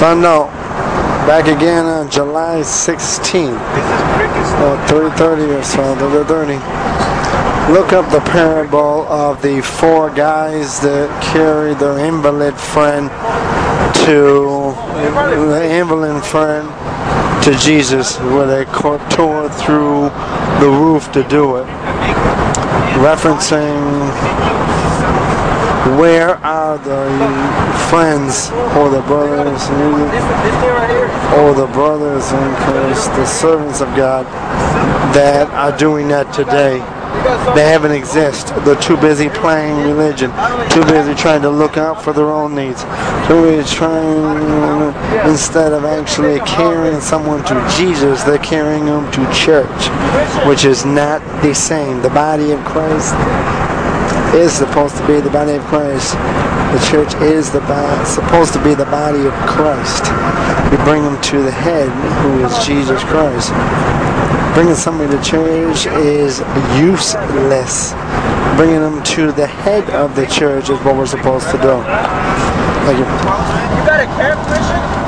So no, back again on July 16th, uh, 3:30 or so, 3:30. Look up the parable of the four guys that carried their invalid friend to the invalid friend to Jesus, where they tore through the roof to do it, referencing where are the friends or the brothers or the brothers in Christ, the servants of God that are doing that today? They haven't exist. They're too busy playing religion, too busy trying to look out for their own needs, too busy trying instead of actually carrying someone to Jesus, they're carrying them to church, which is not the same. The body of Christ is supposed to be the body of Christ. The church is the bo- supposed to be the body of Christ. We bring them to the head, who is Jesus Christ. Bringing somebody to church is useless. Bringing them to the head of the church is what we're supposed to do. Thank you. You got a Christian?